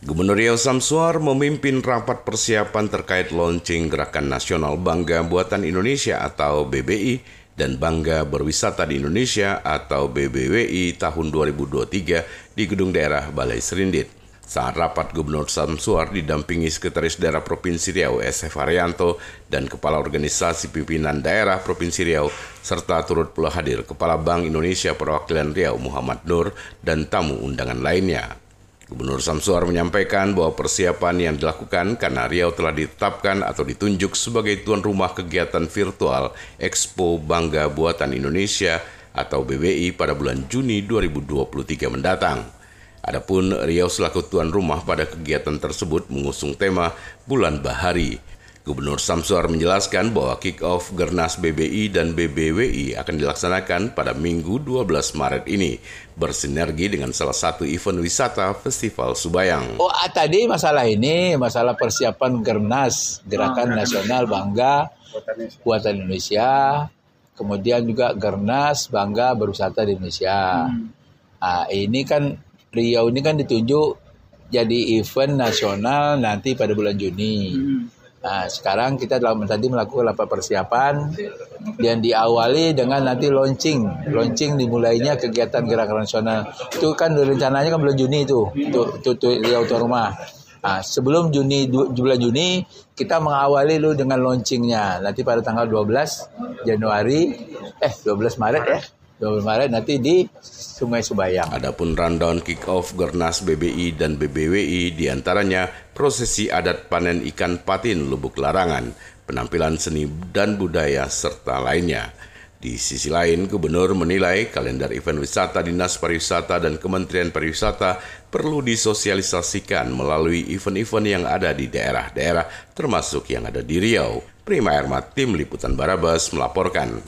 Gubernur Riau Samsuar memimpin rapat persiapan terkait launching Gerakan Nasional Bangga Buatan Indonesia atau BBI dan Bangga Berwisata di Indonesia atau BBWI tahun 2023 di Gedung Daerah Balai Serindit. Saat rapat Gubernur Samsuar didampingi Sekretaris Daerah Provinsi Riau SF Haryanto dan Kepala Organisasi Pimpinan Daerah Provinsi Riau serta turut pula hadir Kepala Bank Indonesia Perwakilan Riau Muhammad Nur dan tamu undangan lainnya. Gubernur Samsuar menyampaikan bahwa persiapan yang dilakukan karena Riau telah ditetapkan atau ditunjuk sebagai tuan rumah kegiatan virtual Expo Bangga Buatan Indonesia atau BBI pada bulan Juni 2023 mendatang. Adapun Riau selaku tuan rumah pada kegiatan tersebut mengusung tema Bulan Bahari Gubernur Samsuar menjelaskan bahwa kick-off Gernas BBI dan BBWI akan dilaksanakan pada Minggu 12 Maret ini, bersinergi dengan salah satu event wisata Festival Subayang. Oh, ah, tadi masalah ini, masalah persiapan Gernas, Gerakan oh, Nasional Bangga Buatan Indonesia, kemudian juga Gernas Bangga Berwisata di Indonesia. Hmm. Nah, ini kan Riau ini kan ditunjuk jadi event nasional nanti pada bulan Juni. Hmm Nah, sekarang kita dalam tadi melakukan apa persiapan dan diawali dengan nanti launching. Launching dimulainya kegiatan gerakan nasional. Itu kan rencananya kan bulan Juni itu, itu, itu, itu rumah. Nah, sebelum Juni bulan Juni kita mengawali lu dengan launchingnya. Nanti pada tanggal 12 Januari eh 12 Maret ya. 12 Maret nanti di Sungai Subayang. Adapun rundown kick-off Gernas BBI dan BBWI di antaranya prosesi adat panen ikan patin Lubuk Larangan, penampilan seni dan budaya, serta lainnya. Di sisi lain, Gubernur menilai kalender event wisata Dinas Pariwisata dan Kementerian Pariwisata perlu disosialisasikan melalui event-event yang ada di daerah-daerah termasuk yang ada di Riau. Prima Erma, Tim Liputan Barabas melaporkan.